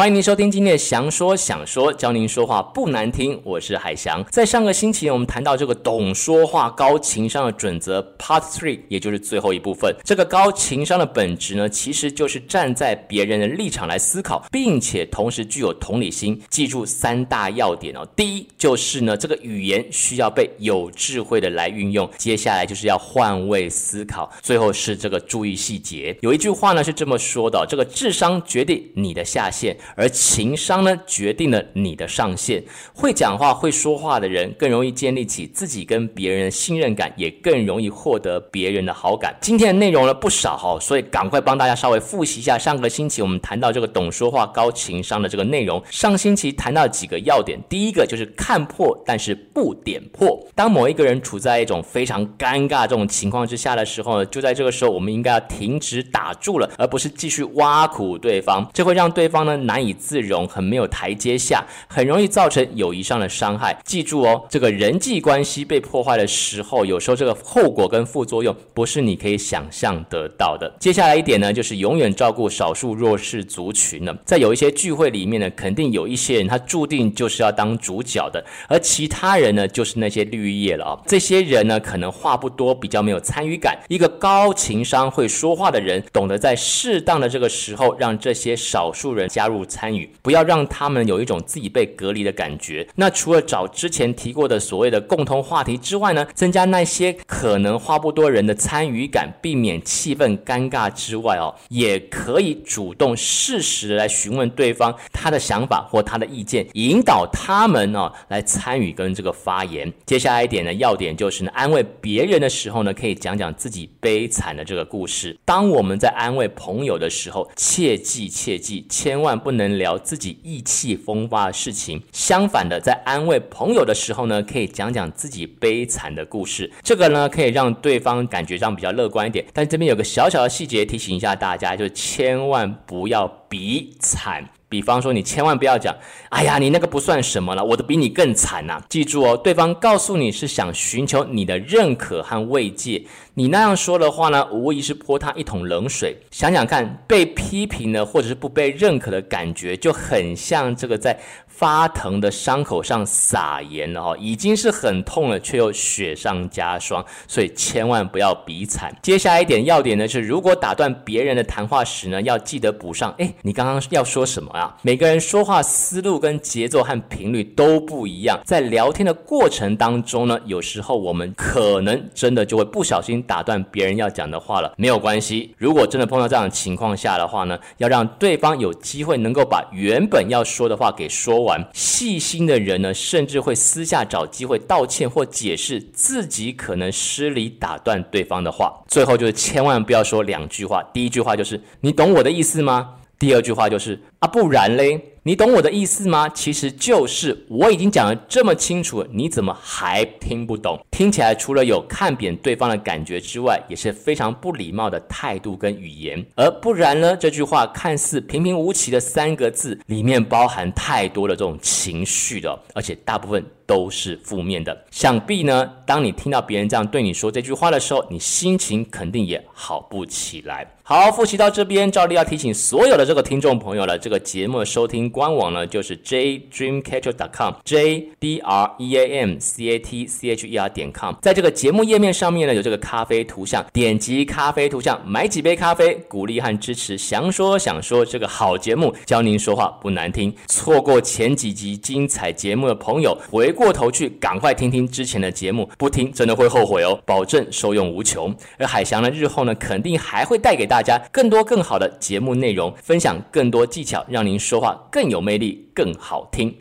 欢迎您收听今天的祥说想说，教您说话不难听。我是海翔。在上个星期我们谈到这个懂说话、高情商的准则 Part Three，也就是最后一部分。这个高情商的本质呢，其实就是站在别人的立场来思考，并且同时具有同理心。记住三大要点哦。第一就是呢，这个语言需要被有智慧的来运用。接下来就是要换位思考。最后是这个注意细节。有一句话呢是这么说的：这个智商决定你的下限，而情商呢决定了你的上限。会讲话、会说话的人更容易建立起自己跟别人的信任感，也更容易获得别人的好感。今天的内容呢不少哈，所以赶快帮大家稍微复习一下上个星期我们谈到这个懂说话、高情商的这个内容。上星期谈到几个要点，第一个就是看破，但是不点破。当某一个人处在一种非常尴尬这种情况之下的时候呢，就在这个时候我们应该要停止打住了，而不是继续挖苦对方，这会让对方呢难以自容，很没有台阶下，很容易造成友谊上的伤害。记住哦，这个人际关系被破坏的时候，有时候这个后果跟副作用不是你可以想象得到的。接下来一点呢，就是永远照顾少数弱势族群呢。在有一些聚会里面呢，肯定有一些人他注定就是要当主角的，而其他人呢，就是那些绿叶了啊。这些人呢，可能话不多，比较没有参与感。一个高情商会说话的人，懂得在适当的这个时候，让这些少数人加入参与，不要让他们有一种自己被隔离的感觉。那除了找之前提过的所谓的共同话题之外呢，增加那些可能话不多人的参与感，避免气氛尴尬之外哦，也可以主动适时的来询问对方他的想法或他的意见，引导他们哦来参与跟这个发言。接下来一点呢，要点就是呢，安慰别人的时候呢，可以讲讲自己悲惨的这个故事。当我们在安慰朋友的时候，切记切记，千万不不能聊自己意气风发的事情。相反的，在安慰朋友的时候呢，可以讲讲自己悲惨的故事。这个呢，可以让对方感觉上比较乐观一点。但这边有个小小的细节提醒一下大家，就千万不要比惨。比方说，你千万不要讲，哎呀，你那个不算什么了，我的比你更惨呐。记住哦，对方告诉你是想寻求你的认可和慰藉。你那样说的话呢，无疑是泼他一桶冷水。想想看，被批评呢，或者是不被认可的感觉，就很像这个在发疼的伤口上撒盐了哈，已经是很痛了，却又雪上加霜。所以千万不要比惨。接下来一点要点呢，是如果打断别人的谈话时呢，要记得补上。诶，你刚刚要说什么啊？每个人说话思路跟节奏和频率都不一样，在聊天的过程当中呢，有时候我们可能真的就会不小心。打断别人要讲的话了，没有关系。如果真的碰到这样的情况下的话呢，要让对方有机会能够把原本要说的话给说完。细心的人呢，甚至会私下找机会道歉或解释自己可能失礼打断对方的话。最后就是千万不要说两句话，第一句话就是“你懂我的意思吗？”第二句话就是“啊，不然嘞。”你懂我的意思吗？其实就是我已经讲得这么清楚，你怎么还听不懂？听起来除了有看扁对方的感觉之外，也是非常不礼貌的态度跟语言。而不然呢？这句话看似平平无奇的三个字，里面包含太多的这种情绪的，而且大部分都是负面的。想必呢，当你听到别人这样对你说这句话的时候，你心情肯定也好不起来。好，复习到这边，照例要提醒所有的这个听众朋友了，这个节目的收听官网呢就是 jdreamcatcher.com，j d r e a m c a t c h e r 点 com，在这个节目页面上面呢有这个咖啡图像，点击咖啡图像买几杯咖啡，鼓励和支持祥说想说这个好节目，教您说话不难听。错过前几集精彩节目的朋友，回过头去赶快听听之前的节目，不听真的会后悔哦，保证受用无穷。而海翔呢日后呢肯定还会带给大家更多更好的节目内容，分享更多技巧，让您说话更有魅力，更好听。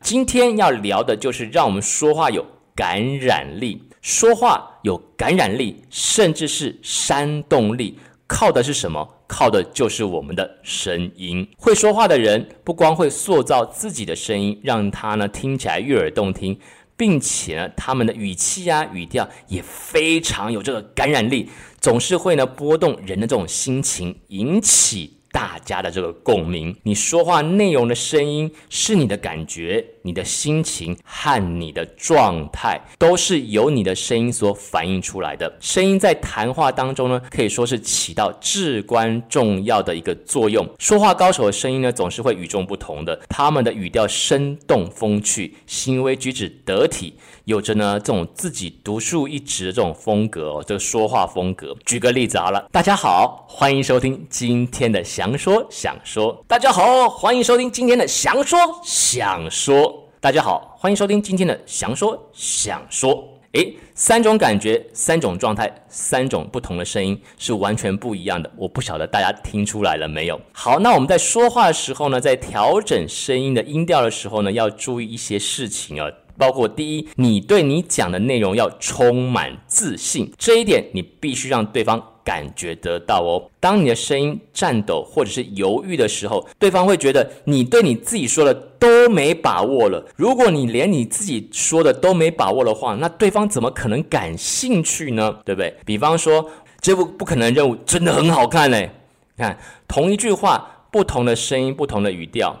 今天要聊的就是让我们说话有感染力，说话有感染力，甚至是煽动力，靠的是什么？靠的就是我们的声音。会说话的人不光会塑造自己的声音，让他呢听起来悦耳动听。并且呢，他们的语气啊、语调也非常有这个感染力，总是会呢拨动人的这种心情，引起大家的这个共鸣。你说话内容的声音是你的感觉。你的心情和你的状态，都是由你的声音所反映出来的。声音在谈话当中呢，可以说是起到至关重要的一个作用。说话高手的声音呢，总是会与众不同的，他们的语调生动风趣，行为举止得体，有着呢这种自己独树一帜的这种风格哦，这个说话风格。举个例子好了，大家好，欢迎收听今天的详说想说。大家好，欢迎收听今天的详说想说。大家好，欢迎收听今天的详说想说。诶，三种感觉，三种状态，三种不同的声音是完全不一样的。我不晓得大家听出来了没有？好，那我们在说话的时候呢，在调整声音的音调的时候呢，要注意一些事情啊。包括第一，你对你讲的内容要充满自信，这一点你必须让对方感觉得到哦。当你的声音颤抖或者是犹豫的时候，对方会觉得你对你自己说的都没把握了。如果你连你自己说的都没把握的话，那对方怎么可能感兴趣呢？对不对？比方说，这部不可能任务真的很好看嘞。看同一句话，不同的声音，不同的语调，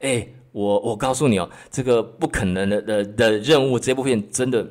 诶。我我告诉你哦，这个不可能的的的任务，这部片真的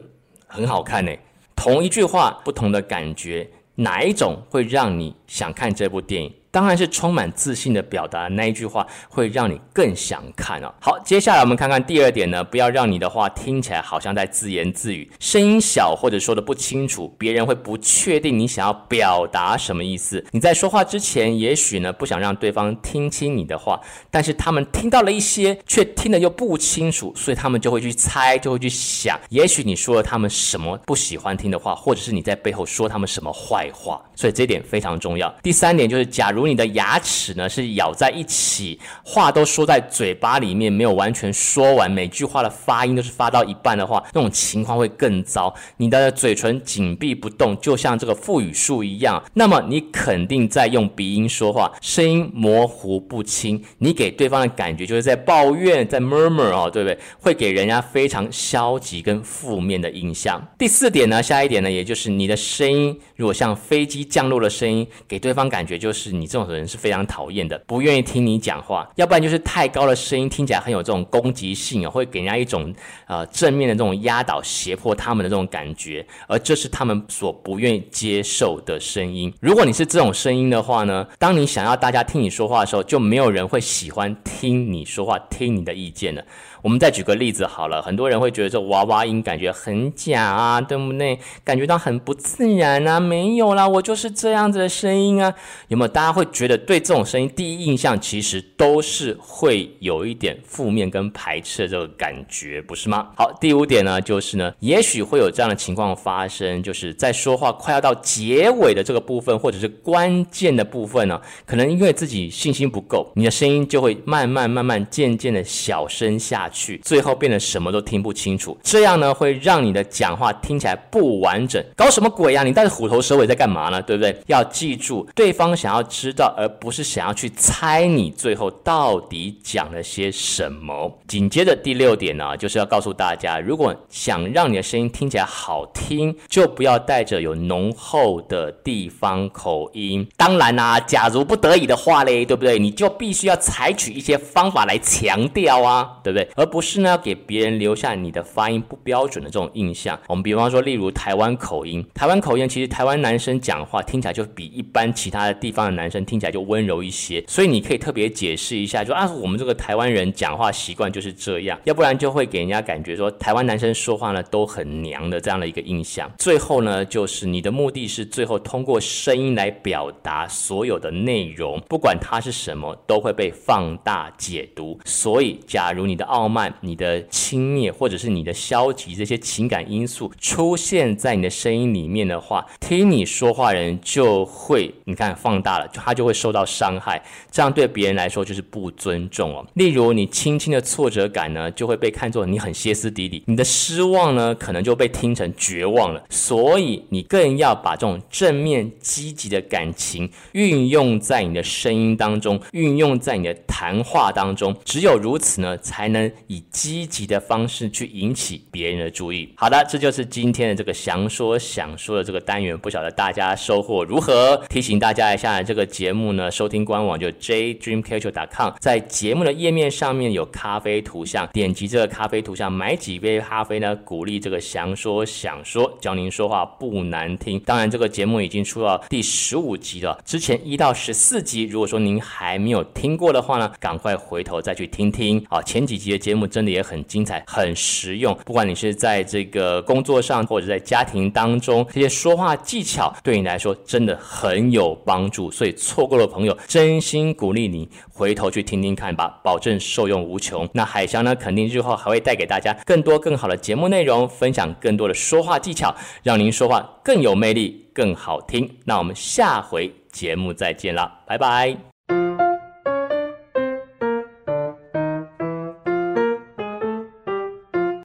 很好看呢。同一句话，不同的感觉，哪一种会让你想看这部电影？当然是充满自信的表达那一句话，会让你更想看哦。好，接下来我们看看第二点呢，不要让你的话听起来好像在自言自语，声音小或者说的不清楚，别人会不确定你想要表达什么意思。你在说话之前，也许呢不想让对方听清你的话，但是他们听到了一些，却听得又不清楚，所以他们就会去猜，就会去想，也许你说了他们什么不喜欢听的话，或者是你在背后说他们什么坏话，所以这点非常重要。第三点就是，假如如你的牙齿呢是咬在一起，话都说在嘴巴里面，没有完全说完，每句话的发音都是发到一半的话，那种情况会更糟。你的嘴唇紧闭不动，就像这个腹语术一样，那么你肯定在用鼻音说话，声音模糊不清，你给对方的感觉就是在抱怨，在 murmur 哦，对不对？会给人家非常消极跟负面的印象。第四点呢，下一点呢，也就是你的声音，如果像飞机降落的声音，给对方感觉就是你。这种人是非常讨厌的，不愿意听你讲话，要不然就是太高的声音听起来很有这种攻击性啊，会给人家一种呃正面的这种压倒、胁迫他们的这种感觉，而这是他们所不愿意接受的声音。如果你是这种声音的话呢，当你想要大家听你说话的时候，就没有人会喜欢听你说话、听你的意见了。我们再举个例子好了，很多人会觉得这娃娃音感觉很假啊，对不对？感觉到很不自然啊。没有啦，我就是这样子的声音啊。有没有？大家会会觉得对这种声音第一印象其实都是会有一点负面跟排斥的这个感觉，不是吗？好，第五点呢，就是呢，也许会有这样的情况发生，就是在说话快要到结尾的这个部分，或者是关键的部分呢，可能因为自己信心不够，你的声音就会慢慢慢慢渐渐的小声下去，最后变得什么都听不清楚，这样呢会让你的讲话听起来不完整。搞什么鬼呀？你带着虎头蛇尾在干嘛呢？对不对？要记住，对方想要知知道，而不是想要去猜你最后到底讲了些什么。紧接着第六点呢，就是要告诉大家，如果想让你的声音听起来好听，就不要带着有浓厚的地方口音。当然啦，假如不得已的话嘞，对不对？你就必须要采取一些方法来强调啊，对不对？而不是呢，给别人留下你的发音不标准的这种印象。我们比方说，例如台湾口音，台湾口音其实台湾男生讲话听起来就比一般其他的地方的男生听起来就温柔一些，所以你可以特别解释一下，就啊，我们这个台湾人讲话习惯就是这样，要不然就会给人家感觉说台湾男生说话呢都很娘的这样的一个印象。最后呢，就是你的目的是最后通过声音来表达所有的内容，不管它是什么，都会被放大解读。所以，假如你的傲慢、你的轻蔑，或者是你的消极这些情感因素出现在你的声音里面的话，听你说话人就会，你看放大了，就他就会受到伤害，这样对别人来说就是不尊重哦。例如，你轻轻的挫折感呢，就会被看作你很歇斯底里；你的失望呢，可能就被听成绝望了。所以，你更要把这种正面积极的感情运用在你的声音当中，运用在你的谈话当中。只有如此呢，才能以积极的方式去引起别人的注意。好的，这就是今天的这个祥说想说的这个单元，不晓得大家收获如何？提醒大家一下，这个节目呢，收听官网就 jdreamcatcher.com，在节目的页面上面有咖啡图像，点击这个咖啡图像，买几杯咖啡呢，鼓励这个祥说想说，教您说话不难听。当然，这个节目已经出到第十五集了，之前一到十四集，如果说您还没有听过的话呢，赶快回头再去听听。啊，前几集的节目真的也很精彩，很实用。不管你是在这个工作上，或者在家庭当中，这些说话技巧对你来说真的很有帮助。所以错过的朋友，真心鼓励你回头去听听看吧，保证受用无穷。那海翔呢，肯定日后还会带给大家更多更好的节目内容，分享更多的说话技巧，让您说话更有魅力、更好听。那我们下回节目再见了，拜拜。